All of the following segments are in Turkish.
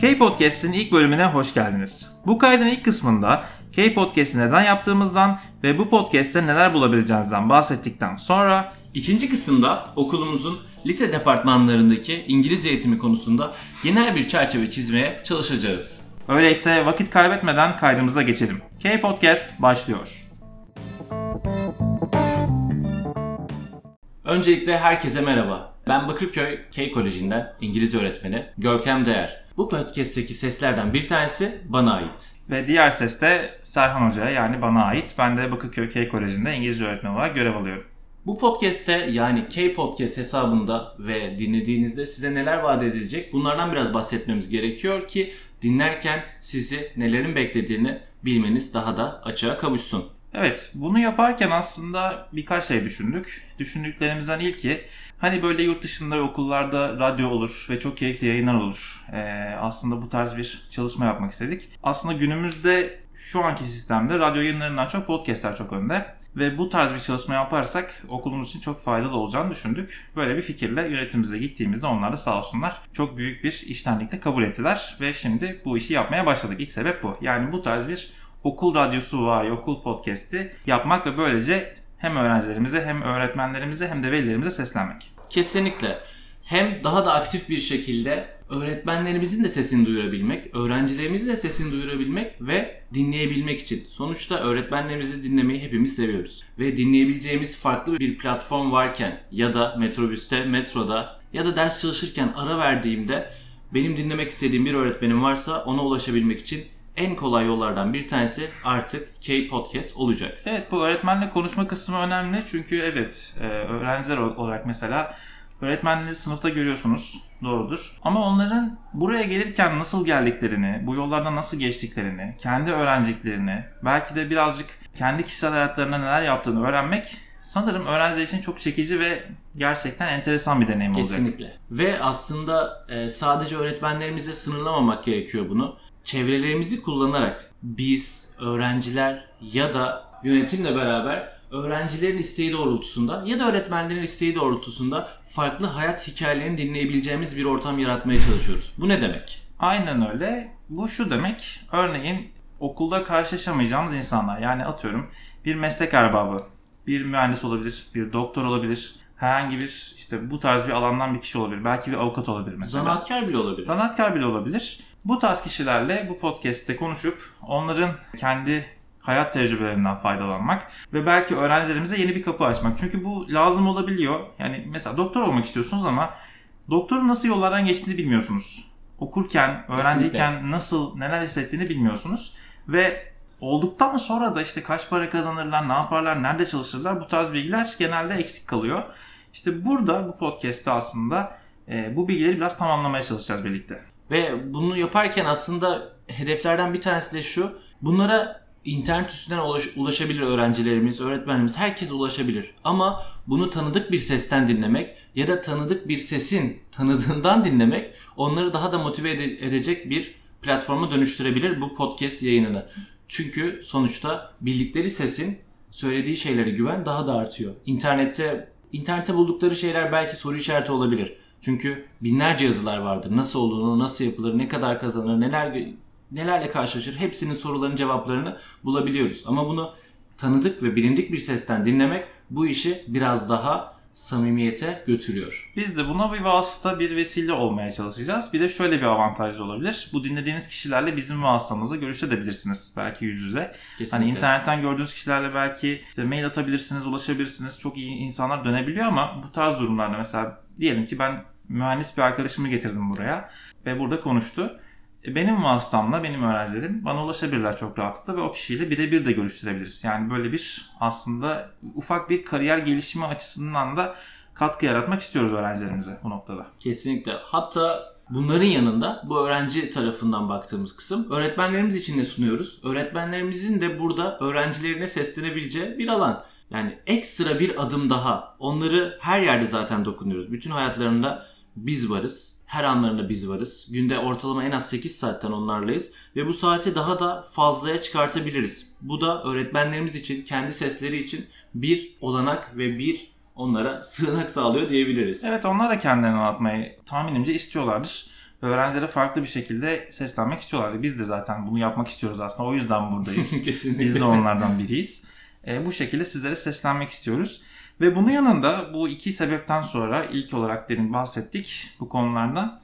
K-Podcast'in ilk bölümüne hoş geldiniz. Bu kaydın ilk kısmında K-Podcast'i neden yaptığımızdan ve bu podcast'te neler bulabileceğinizden bahsettikten sonra İkinci kısımda okulumuzun lise departmanlarındaki İngilizce eğitimi konusunda genel bir çerçeve çizmeye çalışacağız. öyleyse vakit kaybetmeden kaydımıza geçelim. K-Podcast başlıyor. Öncelikle herkese merhaba. Ben Bakırköy K Koleji'nden İngilizce öğretmeni Görkem Değer. Bu podcast'teki seslerden bir tanesi bana ait. Ve diğer ses de Serhan Hoca'ya yani bana ait. Ben de Bakırköy K Koleji'nde İngilizce öğretmen olarak görev alıyorum. Bu podcast'te yani K Podcast hesabında ve dinlediğinizde size neler vaat edilecek bunlardan biraz bahsetmemiz gerekiyor ki dinlerken sizi nelerin beklediğini bilmeniz daha da açığa kavuşsun. Evet, bunu yaparken aslında birkaç şey düşündük. Düşündüklerimizden ilki hani böyle yurt dışında okullarda radyo olur ve çok keyifli yayınlar olur. Ee, aslında bu tarz bir çalışma yapmak istedik. Aslında günümüzde şu anki sistemde radyo yayınlarından çok podcastler çok önde. Ve bu tarz bir çalışma yaparsak okulumuz için çok faydalı olacağını düşündük. Böyle bir fikirle yönetimimize gittiğimizde onlar da sağ olsunlar çok büyük bir iştenlikle kabul ettiler. Ve şimdi bu işi yapmaya başladık. İlk sebep bu. Yani bu tarz bir okul radyosu var, okul podcast'i yapmak ve böylece hem öğrencilerimize hem öğretmenlerimize hem de velilerimize seslenmek. Kesinlikle. Hem daha da aktif bir şekilde öğretmenlerimizin de sesini duyurabilmek, öğrencilerimizin de sesini duyurabilmek ve dinleyebilmek için. Sonuçta öğretmenlerimizi dinlemeyi hepimiz seviyoruz. Ve dinleyebileceğimiz farklı bir platform varken ya da metrobüste, metroda ya da ders çalışırken ara verdiğimde benim dinlemek istediğim bir öğretmenim varsa ona ulaşabilmek için en kolay yollardan bir tanesi artık K-Podcast olacak. Evet bu öğretmenle konuşma kısmı önemli çünkü evet e, öğrenciler olarak mesela öğretmenleri sınıfta görüyorsunuz doğrudur. Ama onların buraya gelirken nasıl geldiklerini, bu yollardan nasıl geçtiklerini, kendi öğrenciklerini, belki de birazcık kendi kişisel hayatlarında neler yaptığını öğrenmek sanırım öğrenciler için çok çekici ve gerçekten enteresan bir deneyim olacak. Kesinlikle. Ve aslında e, sadece öğretmenlerimize sınırlamamak gerekiyor bunu. Çevrelerimizi kullanarak biz, öğrenciler ya da yönetimle beraber öğrencilerin isteği doğrultusunda ya da öğretmenlerin isteği doğrultusunda farklı hayat hikayelerini dinleyebileceğimiz bir ortam yaratmaya çalışıyoruz. Bu ne demek? Aynen öyle. Bu şu demek. Örneğin okulda karşılaşamayacağımız insanlar. Yani atıyorum bir meslek erbabı, bir mühendis olabilir, bir doktor olabilir. Herhangi bir işte bu tarz bir alandan bir kişi olabilir. Belki bir avukat olabilir mesela. Zanaatkar bile olabilir. Zanaatkar bile olabilir. Bu tarz kişilerle bu podcast'te konuşup onların kendi hayat tecrübelerinden faydalanmak ve belki öğrencilerimize yeni bir kapı açmak. Çünkü bu lazım olabiliyor. Yani mesela doktor olmak istiyorsunuz ama doktorun nasıl yollardan geçtiğini bilmiyorsunuz. Okurken, öğrenciyken nasıl neler hissettiğini bilmiyorsunuz ve olduktan sonra da işte kaç para kazanırlar, ne yaparlar, nerede çalışırlar bu tarz bilgiler genelde eksik kalıyor. İşte burada bu podcast'te aslında e, bu bilgileri biraz tamamlamaya çalışacağız birlikte. Ve bunu yaparken aslında hedeflerden bir tanesi de şu. Bunlara internet üstünden ulaş, ulaşabilir öğrencilerimiz, öğretmenlerimiz, herkes ulaşabilir. Ama bunu tanıdık bir sesten dinlemek ya da tanıdık bir sesin tanıdığından dinlemek onları daha da motive ede- edecek bir platforma dönüştürebilir bu podcast yayınını. Çünkü sonuçta bildikleri sesin söylediği şeylere güven daha da artıyor. İnternette internette buldukları şeyler belki soru işareti olabilir. Çünkü binlerce yazılar vardır. Nasıl olduğunu, nasıl yapılır, ne kadar kazanır, neler nelerle karşılaşır hepsinin sorularının cevaplarını bulabiliyoruz. Ama bunu tanıdık ve bilindik bir sesten dinlemek bu işi biraz daha samimiyete götürüyor. Biz de buna bir vasıta, bir vesile olmaya çalışacağız. Bir de şöyle bir avantaj da olabilir. Bu dinlediğiniz kişilerle bizim vasıtamızla görüşebilirsiniz. Belki yüz yüze. Kesinlikle. Hani internetten gördüğünüz kişilerle belki işte mail atabilirsiniz, ulaşabilirsiniz. Çok iyi insanlar dönebiliyor ama bu tarz durumlarda mesela diyelim ki ben mühendis bir arkadaşımı getirdim buraya ve burada konuştu. E, Benim vasıtamla benim öğrencilerim bana ulaşabilirler çok rahatlıkla ve o kişiyle birebir de görüştürebiliriz. Yani böyle bir aslında ufak bir kariyer gelişimi açısından da katkı yaratmak istiyoruz öğrencilerimize bu noktada. Kesinlikle. Hatta bunların yanında bu öğrenci tarafından baktığımız kısım öğretmenlerimiz için de sunuyoruz. Öğretmenlerimizin de burada öğrencilerine seslenebileceği bir alan. Yani ekstra bir adım daha. Onları her yerde zaten dokunuyoruz. Bütün hayatlarında biz varız. Her anlarında biz varız. Günde ortalama en az 8 saatten onlarlayız. Ve bu saati daha da fazlaya çıkartabiliriz. Bu da öğretmenlerimiz için, kendi sesleri için bir olanak ve bir onlara sığınak sağlıyor diyebiliriz. Evet onlar da kendilerini anlatmayı tahminimce istiyorlardır. öğrencilere farklı bir şekilde seslenmek istiyorlardı. Biz de zaten bunu yapmak istiyoruz aslında. O yüzden buradayız. Kesinlikle. Biz de onlardan biriyiz. E, bu şekilde sizlere seslenmek istiyoruz. Ve bunun yanında bu iki sebepten sonra ilk olarak demin bahsettik bu konulardan.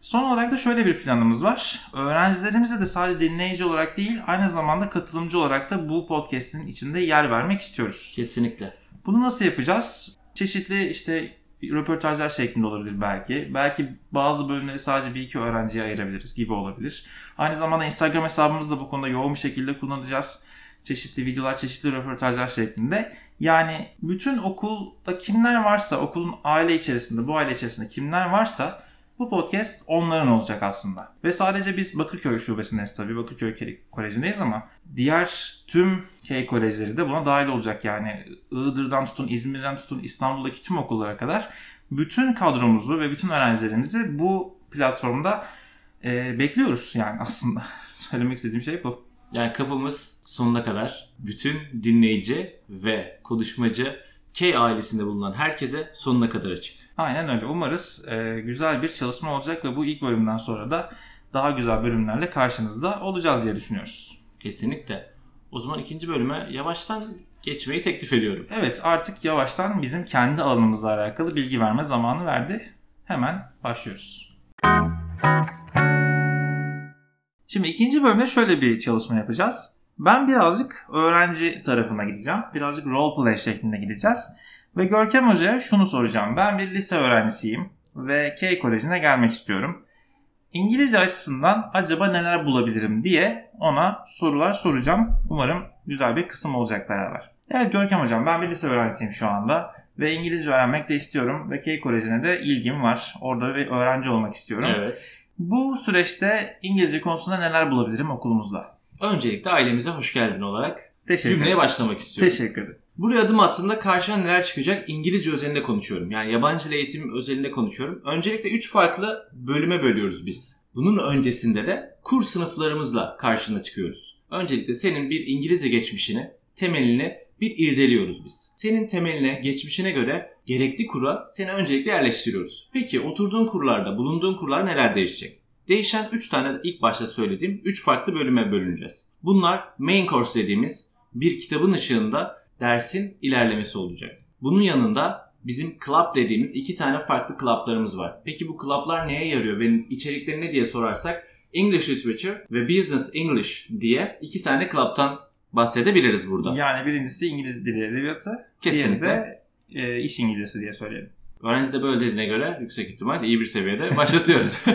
Son olarak da şöyle bir planımız var. Öğrencilerimize de sadece dinleyici olarak değil aynı zamanda katılımcı olarak da bu podcast'in içinde yer vermek istiyoruz. Kesinlikle. Bunu nasıl yapacağız? Çeşitli işte röportajlar şeklinde olabilir belki. Belki bazı bölümleri sadece bir iki öğrenciye ayırabiliriz gibi olabilir. Aynı zamanda Instagram hesabımızı da bu konuda yoğun bir şekilde kullanacağız. Çeşitli videolar, çeşitli röportajlar şeklinde. Yani bütün okulda kimler varsa, okulun aile içerisinde, bu aile içerisinde kimler varsa bu podcast onların olacak aslında. Ve sadece biz Bakırköy şubesindeyiz tabii. Bakırköy Koleji'ndeyiz ama diğer tüm K kolejleri de buna dahil olacak yani. Iğdır'dan tutun, İzmir'den tutun, İstanbul'daki tüm okullara kadar bütün kadromuzu ve bütün öğrencilerimizi bu platformda e, bekliyoruz yani aslında. Söylemek istediğim şey bu. Yani kapımız sonuna kadar bütün dinleyici ve konuşmacı K ailesinde bulunan herkese sonuna kadar açık. Aynen öyle. Umarız e, güzel bir çalışma olacak ve bu ilk bölümden sonra da daha güzel bölümlerle karşınızda olacağız diye düşünüyoruz. Kesinlikle. O zaman ikinci bölüme yavaştan geçmeyi teklif ediyorum. Evet artık yavaştan bizim kendi alanımızla alakalı bilgi verme zamanı verdi. Hemen başlıyoruz. Şimdi ikinci bölümde şöyle bir çalışma yapacağız. Ben birazcık öğrenci tarafına gideceğim. Birazcık role play şeklinde gideceğiz. Ve Görkem Hoca'ya şunu soracağım. Ben bir lise öğrencisiyim ve K Koleji'ne gelmek istiyorum. İngilizce açısından acaba neler bulabilirim diye ona sorular soracağım. Umarım güzel bir kısım olacak beraber. Evet Görkem Hocam ben bir lise öğrencisiyim şu anda ve İngilizce öğrenmek de istiyorum ve K Koleji'ne de ilgim var. Orada bir öğrenci olmak istiyorum. Evet. Bu süreçte İngilizce konusunda neler bulabilirim okulumuzda? Öncelikle ailemize hoş geldin olarak Teşekkür cümleye ederim. başlamak istiyorum. Teşekkür ederim. Buraya adım attığımda karşına neler çıkacak? İngilizce özelinde konuşuyorum. Yani yabancı dil eğitim özelinde konuşuyorum. Öncelikle 3 farklı bölüme bölüyoruz biz. Bunun öncesinde de kur sınıflarımızla karşına çıkıyoruz. Öncelikle senin bir İngilizce geçmişini, temelini bir irdeliyoruz biz. Senin temeline, geçmişine göre gerekli kura seni öncelikle yerleştiriyoruz. Peki oturduğun kurlarda, bulunduğun kurlar neler değişecek? Değişen 3 tane ilk başta söylediğim 3 farklı bölüme bölüneceğiz. Bunlar main course dediğimiz bir kitabın ışığında dersin ilerlemesi olacak. Bunun yanında bizim club dediğimiz iki tane farklı clublarımız var. Peki bu clublar neye yarıyor ve içerikleri ne diye sorarsak English Literature ve Business English diye iki tane club'tan bahsedebiliriz burada. Yani birincisi İngiliz dili edebiyatı, diğeri Kesinlikle. de e, iş İngilizcesi diye söyleyelim. Öğrenci de böyle dediğine göre yüksek ihtimal iyi bir seviyede başlatıyoruz.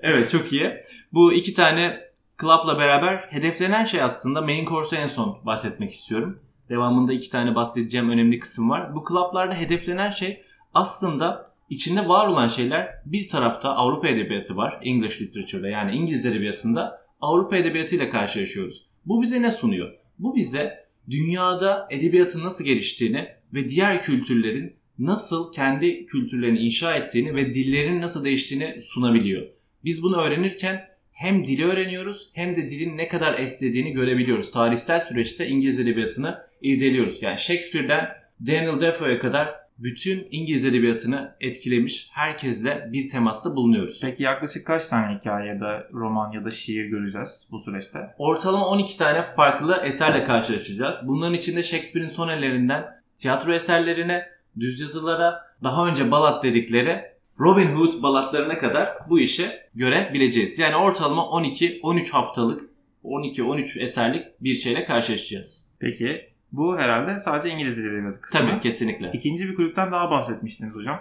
evet çok iyi. Bu iki tane club'la beraber hedeflenen şey aslında main course'u en son bahsetmek istiyorum. Devamında iki tane bahsedeceğim önemli kısım var. Bu club'larda hedeflenen şey aslında içinde var olan şeyler bir tarafta Avrupa Edebiyatı var. English Literature'da yani İngiliz Edebiyatı'nda Avrupa Edebiyatı ile karşılaşıyoruz. Bu bize ne sunuyor? Bu bize dünyada edebiyatın nasıl geliştiğini ve diğer kültürlerin nasıl kendi kültürlerini inşa ettiğini ve dillerin nasıl değiştiğini sunabiliyor. Biz bunu öğrenirken hem dili öğreniyoruz hem de dilin ne kadar esnediğini görebiliyoruz. Tarihsel süreçte İngiliz edebiyatını irdeliyoruz. Yani Shakespeare'den Daniel Defoe'ya kadar bütün İngiliz edebiyatını etkilemiş herkesle bir temasta bulunuyoruz. Peki yaklaşık kaç tane hikaye ya da roman ya da şiir göreceğiz bu süreçte? Ortalama 12 tane farklı eserle karşılaşacağız. Bunların içinde Shakespeare'in son ellerinden tiyatro eserlerine, düz yazılara, daha önce balat dedikleri Robin Hood balatlarına kadar bu işi görebileceğiz. Yani ortalama 12-13 haftalık, 12-13 eserlik bir şeyle karşılaşacağız. Peki bu herhalde sadece İngiliz dili edebiyatı kısmı. Tabii kesinlikle. İkinci bir kulüpten daha bahsetmiştiniz hocam.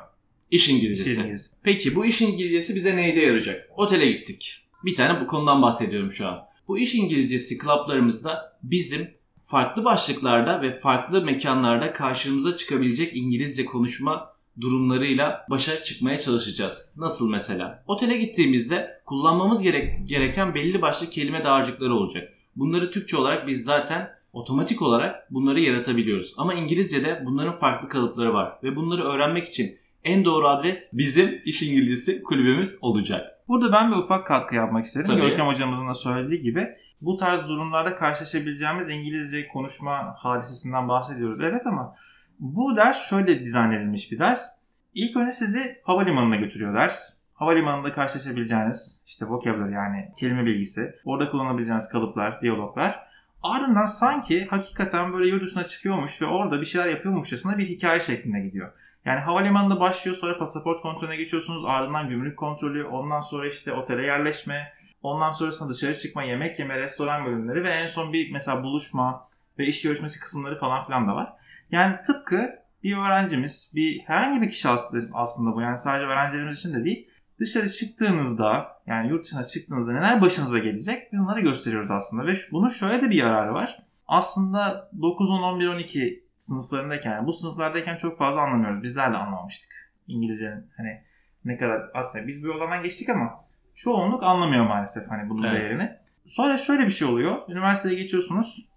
İş İngilizcesi. İş İngiliz. Peki bu iş İngilizcesi bize neyde yarayacak? Otele gittik. Bir tane bu konudan bahsediyorum şu an. Bu iş İngilizcesi klaplarımızda bizim farklı başlıklarda ve farklı mekanlarda karşımıza çıkabilecek İngilizce konuşma durumlarıyla başa çıkmaya çalışacağız. Nasıl mesela? Otele gittiğimizde kullanmamız gerek, gereken belli başlı kelime dağarcıkları olacak. Bunları Türkçe olarak biz zaten otomatik olarak bunları yaratabiliyoruz. Ama İngilizce'de bunların farklı kalıpları var ve bunları öğrenmek için en doğru adres bizim iş İngilizcesi kulübümüz olacak. Burada ben bir ufak katkı yapmak isterim. Tabii. Görkem hocamızın da söylediği gibi bu tarz durumlarda karşılaşabileceğimiz İngilizce konuşma hadisesinden bahsediyoruz. Evet ama bu ders şöyle dizayn edilmiş bir ders. İlk önce sizi havalimanına götürüyor ders. Havalimanında karşılaşabileceğiniz işte vocabulary yani kelime bilgisi, orada kullanabileceğiniz kalıplar, diyaloglar. Ardından sanki hakikaten böyle yurt dışına çıkıyormuş ve orada bir şeyler yapıyormuşçasına bir hikaye şeklinde gidiyor. Yani havalimanında başlıyor sonra pasaport kontrolüne geçiyorsunuz. Ardından gümrük kontrolü, ondan sonra işte otele yerleşme, ondan sonrasında dışarı çıkma, yemek yeme, restoran bölümleri ve en son bir mesela buluşma ve iş görüşmesi kısımları falan filan da var. Yani tıpkı bir öğrencimiz, bir herhangi bir kişi aslında bu. Yani sadece öğrencilerimiz için de değil. Dışarı çıktığınızda yani yurt dışına çıktığınızda neler başınıza gelecek bunları gösteriyoruz aslında. Ve bunun şöyle de bir yararı var. Aslında 9, 10, 11, 12 sınıflarındayken yani bu sınıflardayken çok fazla anlamıyoruz. Bizler de anlamamıştık. İngilizcenin hani ne kadar aslında biz bir yoldan geçtik ama çoğunluk anlamıyor maalesef hani bunun evet. değerini. Sonra şöyle bir şey oluyor. Üniversiteye geçiyorsunuz.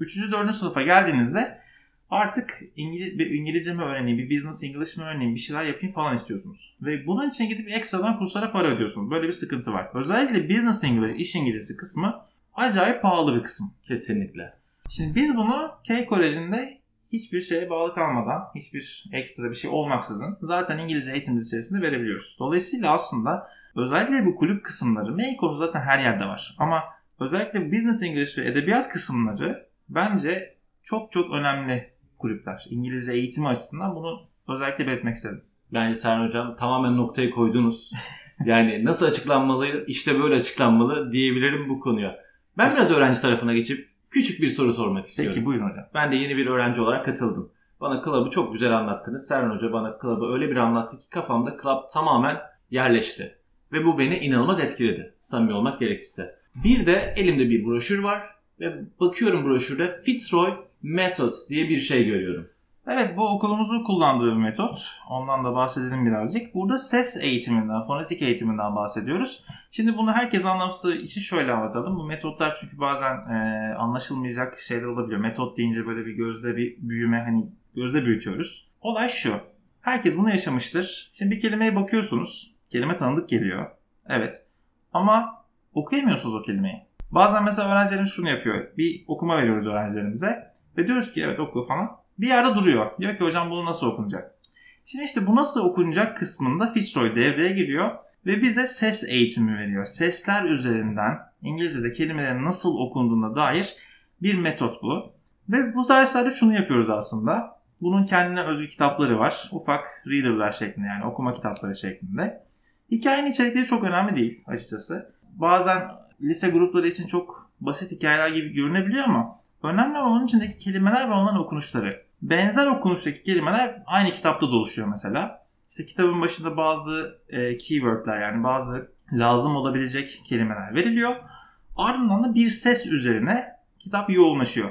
3. 4. sınıfa geldiğinizde artık İngiliz, bir İngilizce mi öğreneyim, bir business English mi öğreneyim, bir şeyler yapayım falan istiyorsunuz. Ve bunun için gidip ekstradan kurslara para ödüyorsunuz. Böyle bir sıkıntı var. Özellikle business English, iş İngilizcesi kısmı acayip pahalı bir kısım. Kesinlikle. Şimdi biz bunu K Koleji'nde hiçbir şeye bağlı kalmadan, hiçbir ekstra bir şey olmaksızın zaten İngilizce eğitimimiz içerisinde verebiliyoruz. Dolayısıyla aslında özellikle bu kulüp kısımları, course zaten her yerde var. Ama özellikle business English ve edebiyat kısımları bence çok çok önemli kulüpler. İngilizce eğitimi açısından bunu özellikle belirtmek istedim. Bence Serhan Hocam tamamen noktayı koydunuz. yani nasıl açıklanmalı, işte böyle açıklanmalı diyebilirim bu konuya. Ben biraz öğrenci tarafına geçip küçük bir soru sormak istiyorum. Peki buyurun hocam. Ben de yeni bir öğrenci olarak katıldım. Bana klub'u çok güzel anlattınız. Serhan Hoca bana klub'u öyle bir anlattı ki kafamda klub tamamen yerleşti. Ve bu beni inanılmaz etkiledi. Samimi olmak gerekirse. Bir de elimde bir broşür var. Ve bakıyorum broşürde Fitzroy Method diye bir şey görüyorum. Evet bu okulumuzun kullandığı bir metot. Ondan da bahsedelim birazcık. Burada ses eğitiminden, fonetik eğitiminden bahsediyoruz. Şimdi bunu herkes anlaması için şöyle anlatalım. Bu metotlar çünkü bazen e, anlaşılmayacak şeyler olabiliyor. Metot deyince böyle bir gözde bir büyüme hani gözde büyütüyoruz. Olay şu. Herkes bunu yaşamıştır. Şimdi bir kelimeye bakıyorsunuz. Kelime tanıdık geliyor. Evet. Ama okuyamıyorsunuz o kelimeyi. Bazen mesela öğrencilerimiz şunu yapıyor. Bir okuma veriyoruz öğrencilerimize. Ve diyoruz ki evet oku falan. Bir yerde duruyor. Diyor ki hocam bunu nasıl okunacak? Şimdi işte bu nasıl okunacak kısmında Fitzroy devreye giriyor ve bize ses eğitimi veriyor. Sesler üzerinden İngilizce'de kelimelerin nasıl okunduğuna dair bir metot bu. Ve bu derslerde şunu yapıyoruz aslında. Bunun kendine özgü kitapları var. Ufak reader'lar şeklinde yani okuma kitapları şeklinde. Hikayenin içerikleri çok önemli değil açıkçası. Bazen lise grupları için çok basit hikayeler gibi görünebiliyor ama önemli olan onun içindeki kelimeler ve onların okunuşları. Benzer okunuştaki kelimeler aynı kitapta doluşuyor mesela. İşte kitabın başında bazı e, keywordler yani bazı lazım olabilecek kelimeler veriliyor. Ardından da bir ses üzerine kitap yoğunlaşıyor.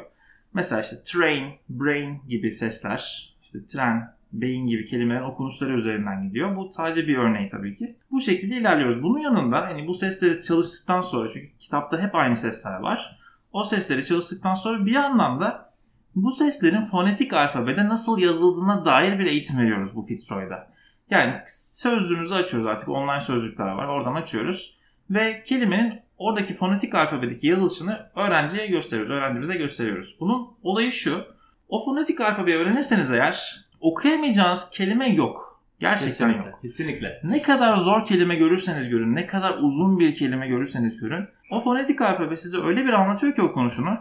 Mesela işte train, brain gibi sesler, işte tren, beyin gibi kelimelerin okunuşları üzerinden gidiyor. Bu sadece bir örneği tabii ki. Bu şekilde ilerliyoruz. Bunun yanında hani bu sesleri çalıştıktan sonra çünkü kitapta hep aynı sesler var. O sesleri çalıştıktan sonra bir yandan da bu seslerin fonetik alfabede nasıl yazıldığına dair bir eğitim veriyoruz bu Fitzroy'da. Yani sözlüğümüzü açıyoruz artık online sözlükler var oradan açıyoruz. Ve kelimenin oradaki fonetik alfabedeki yazılışını öğrenciye gösteriyoruz, öğrencimize gösteriyoruz. Bunun olayı şu, o fonetik alfabeyi öğrenirseniz eğer okuyamayacağınız kelime yok. Gerçekten kesinlikle, yok. Kesinlikle. Ne kadar zor kelime görürseniz görün, ne kadar uzun bir kelime görürseniz görün. O fonetik alfabe size öyle bir anlatıyor ki okunuşunu.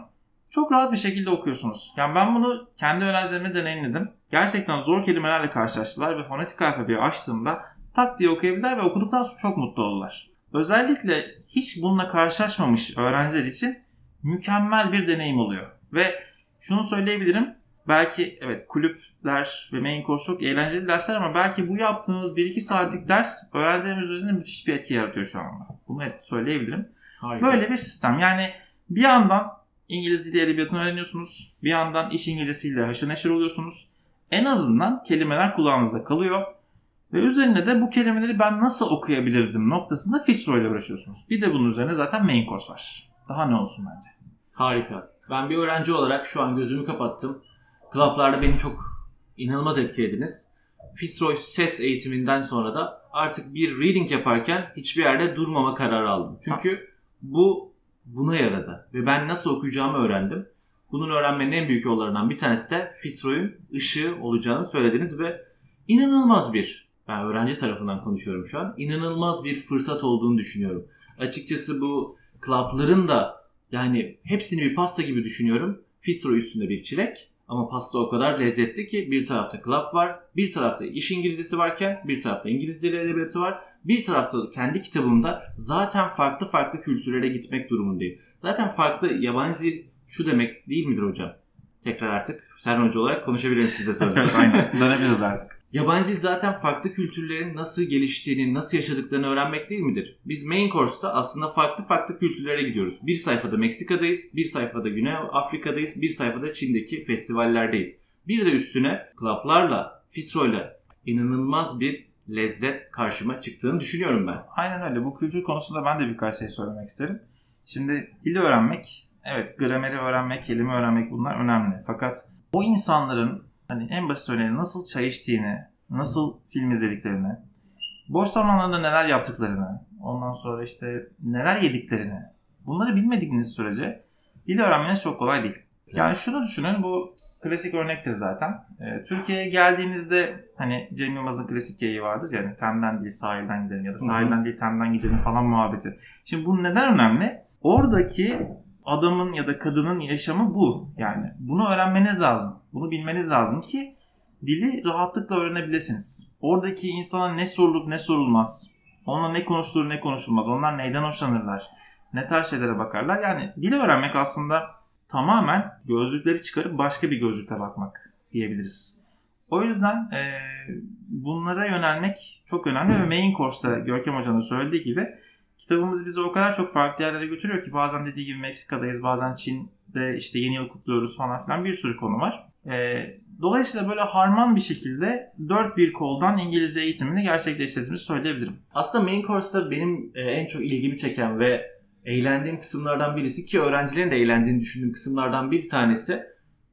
Çok rahat bir şekilde okuyorsunuz. Yani ben bunu kendi öğrencilerime deneyimledim. Gerçekten zor kelimelerle karşılaştılar ve fonetik alfabeyi açtığımda tak diye okuyabildiler ve okuduktan sonra çok mutlu oldular. Özellikle hiç bununla karşılaşmamış öğrenciler için mükemmel bir deneyim oluyor. Ve şunu söyleyebilirim. Belki evet kulüpler ve main course çok eğlenceli dersler ama belki bu yaptığımız 1-2 saatlik ders öğrencilerimiz üzerinde müthiş bir etki yaratıyor şu anda. Bunu evet söyleyebilirim. Harika. Böyle bir sistem. Yani bir yandan İngiliz dili edebiyatını öğreniyorsunuz. Bir yandan iş İngilizcesiyle haşır neşir oluyorsunuz. En azından kelimeler kulağınızda kalıyor. Ve üzerine de bu kelimeleri ben nasıl okuyabilirdim noktasında Fitzroy ile uğraşıyorsunuz. Bir de bunun üzerine zaten main course var. Daha ne olsun bence. Harika. Ben bir öğrenci olarak şu an gözümü kapattım. Klaplarda beni çok inanılmaz etkilediniz. Fitzroy ses eğitiminden sonra da artık bir reading yaparken hiçbir yerde durmama kararı aldım. Çünkü bu buna yaradı. Ve ben nasıl okuyacağımı öğrendim. Bunun öğrenmenin en büyük yollarından bir tanesi de Fitzroy'un ışığı olacağını söylediniz ve inanılmaz bir ben öğrenci tarafından konuşuyorum şu an. İnanılmaz bir fırsat olduğunu düşünüyorum. Açıkçası bu klapların da yani hepsini bir pasta gibi düşünüyorum. Fistro üstünde bir çilek. Ama pasta o kadar lezzetli ki bir tarafta club var, bir tarafta iş İngilizcesi varken bir tarafta İngilizce edebiyatı var. Bir tarafta kendi kitabımda zaten farklı farklı kültürlere gitmek durumundayım. Zaten farklı yabancı dil şu demek değil midir hocam? Tekrar artık sen hoca olarak konuşabilirim size sanırım. aynen. Dönebiliriz artık. Yabancı dil zaten farklı kültürlerin nasıl geliştiğini, nasıl yaşadıklarını öğrenmek değil midir? Biz main course'ta aslında farklı farklı kültürlere gidiyoruz. Bir sayfada Meksika'dayız, bir sayfada Güney Afrika'dayız, bir sayfada Çin'deki festivallerdeyiz. Bir de üstüne klaplarla, fisroyla inanılmaz bir lezzet karşıma çıktığını düşünüyorum ben. Aynen öyle. Bu kültür konusunda ben de birkaç şey söylemek isterim. Şimdi dili öğrenmek, evet grameri öğrenmek, kelime öğrenmek bunlar önemli. Fakat o insanların hani en basit örneği nasıl çay içtiğini, nasıl film izlediklerini, boş zamanlarında neler yaptıklarını, ondan sonra işte neler yediklerini bunları bilmediğiniz sürece dili öğrenmeniz çok kolay değil. Yani şunu düşünün bu klasik örnektir zaten. Ee, Türkiye'ye geldiğinizde hani Cem Yılmaz'ın klasik yayı vardır yani temden değil sahilden gidelim ya da sahilden değil temden gidelim falan muhabbeti. Şimdi bu neden önemli? Oradaki adamın ya da kadının yaşamı bu. Yani bunu öğrenmeniz lazım. Bunu bilmeniz lazım ki dili rahatlıkla öğrenebilirsiniz. Oradaki insana ne sorulup ne sorulmaz. Onunla ne konuşulur ne konuşulmaz. Onlar neyden hoşlanırlar. Ne tarz şeylere bakarlar. Yani dili öğrenmek aslında tamamen gözlükleri çıkarıp başka bir gözlükle bakmak diyebiliriz. O yüzden e, bunlara yönelmek çok önemli ve main course'ta Görkem Hoca'nın söylediği gibi kitabımız bizi o kadar çok farklı yerlere götürüyor ki bazen dediği gibi Meksika'dayız, bazen Çin'de işte yeni yıl kutluyoruz falan filan bir sürü konu var. E, dolayısıyla böyle harman bir şekilde dört bir koldan İngilizce eğitimini gerçekleştirdiğimizi söyleyebilirim. Aslında main course'ta benim e, en çok ilgimi çeken ve eğlendiğim kısımlardan birisi ki öğrencilerin de eğlendiğini düşündüğüm kısımlardan bir tanesi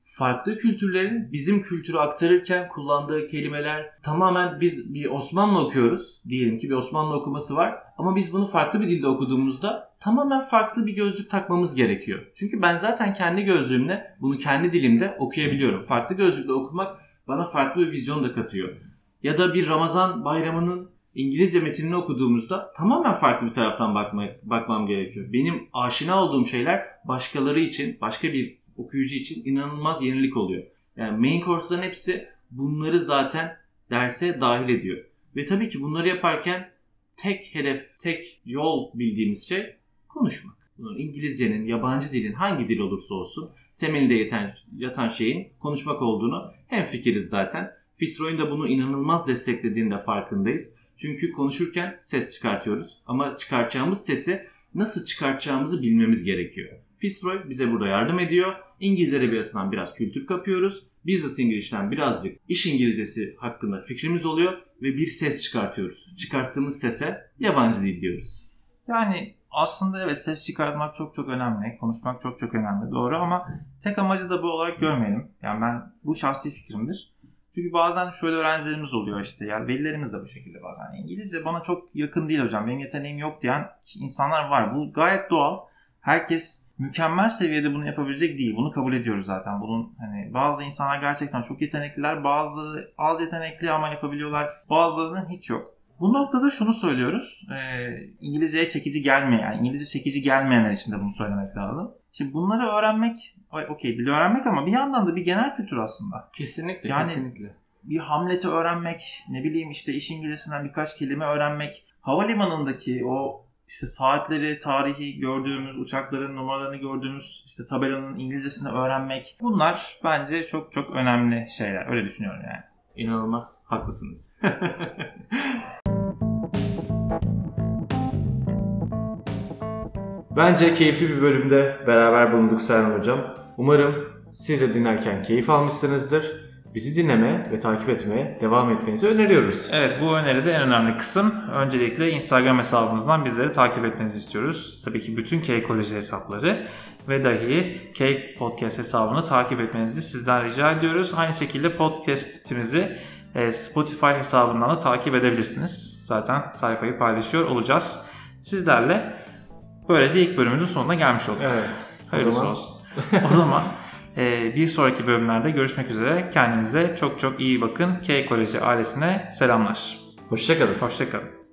farklı kültürlerin bizim kültürü aktarırken kullandığı kelimeler tamamen biz bir Osmanlı okuyoruz. Diyelim ki bir Osmanlı okuması var ama biz bunu farklı bir dilde okuduğumuzda tamamen farklı bir gözlük takmamız gerekiyor. Çünkü ben zaten kendi gözlüğümle bunu kendi dilimde okuyabiliyorum. Farklı gözlükle okumak bana farklı bir vizyon da katıyor. Ya da bir Ramazan bayramının İngilizce metinini okuduğumuzda tamamen farklı bir taraftan bakma, bakmam gerekiyor. Benim aşina olduğum şeyler başkaları için, başka bir okuyucu için inanılmaz yenilik oluyor. Yani main course'ların hepsi bunları zaten derse dahil ediyor. Ve tabii ki bunları yaparken tek hedef, tek yol bildiğimiz şey konuşmak. Bunun İngilizcenin, yabancı dilin hangi dil olursa olsun temelinde yatan, yatan şeyin konuşmak olduğunu hem fikiriz zaten. Fitzroy'un da bunu inanılmaz desteklediğinde farkındayız. Çünkü konuşurken ses çıkartıyoruz ama çıkartacağımız sesi nasıl çıkartacağımızı bilmemiz gerekiyor. Fitzroy bize burada yardım ediyor. İngiliz edebiyatından biraz kültür kapıyoruz. Business English'ten birazcık iş İngilizcesi hakkında fikrimiz oluyor ve bir ses çıkartıyoruz. Çıkarttığımız sese yabancı dil diyoruz. Yani aslında evet ses çıkartmak çok çok önemli. Konuşmak çok çok önemli. Doğru ama tek amacı da bu olarak görmeyelim. Yani ben bu şahsi fikrimdir. Çünkü bazen şöyle öğrencilerimiz oluyor işte. Yani velilerimiz de bu şekilde bazen. İngilizce bana çok yakın değil hocam. Benim yeteneğim yok diyen insanlar var. Bu gayet doğal. Herkes mükemmel seviyede bunu yapabilecek değil. Bunu kabul ediyoruz zaten. Bunun hani bazı insanlar gerçekten çok yetenekliler, bazıları az yetenekli ama yapabiliyorlar. Bazılarının hiç yok. Bu noktada şunu söylüyoruz. E, İngilizceye çekici gelmeyen, İngilizce çekici gelmeyenler için de bunu söylemek lazım. Şimdi bunları öğrenmek, okey dili öğrenmek ama bir yandan da bir genel kültür aslında. Kesinlikle, yani, kesinlikle. Bir Hamlet'i öğrenmek, ne bileyim işte iş İngilizcesinden birkaç kelime öğrenmek, havalimanındaki o işte saatleri, tarihi gördüğümüz, uçakların numaralarını gördüğümüz işte tabelanın İngilizcesini öğrenmek. Bunlar bence çok çok önemli şeyler. Öyle düşünüyorum yani. İnanılmaz haklısınız. Bence keyifli bir bölümde beraber bulunduk Serhan Hocam. Umarım siz de dinlerken keyif almışsınızdır. Bizi dinlemeye ve takip etmeye devam etmenizi öneriyoruz. Evet bu öneride en önemli kısım öncelikle Instagram hesabımızdan bizleri takip etmenizi istiyoruz. Tabii ki bütün K-Koleji hesapları ve dahi K Podcast hesabını takip etmenizi sizden rica ediyoruz. Aynı şekilde podcast'imizi e, Spotify hesabından da takip edebilirsiniz. Zaten sayfayı paylaşıyor olacağız. Sizlerle böylece ilk bölümümüzün sonuna gelmiş olduk. Evet. Hayırlısı zaman... olsun. o zaman bir sonraki bölümlerde görüşmek üzere. Kendinize çok çok iyi bakın. K Koleji ailesine selamlar. Hoşçakalın. Hoşçakalın.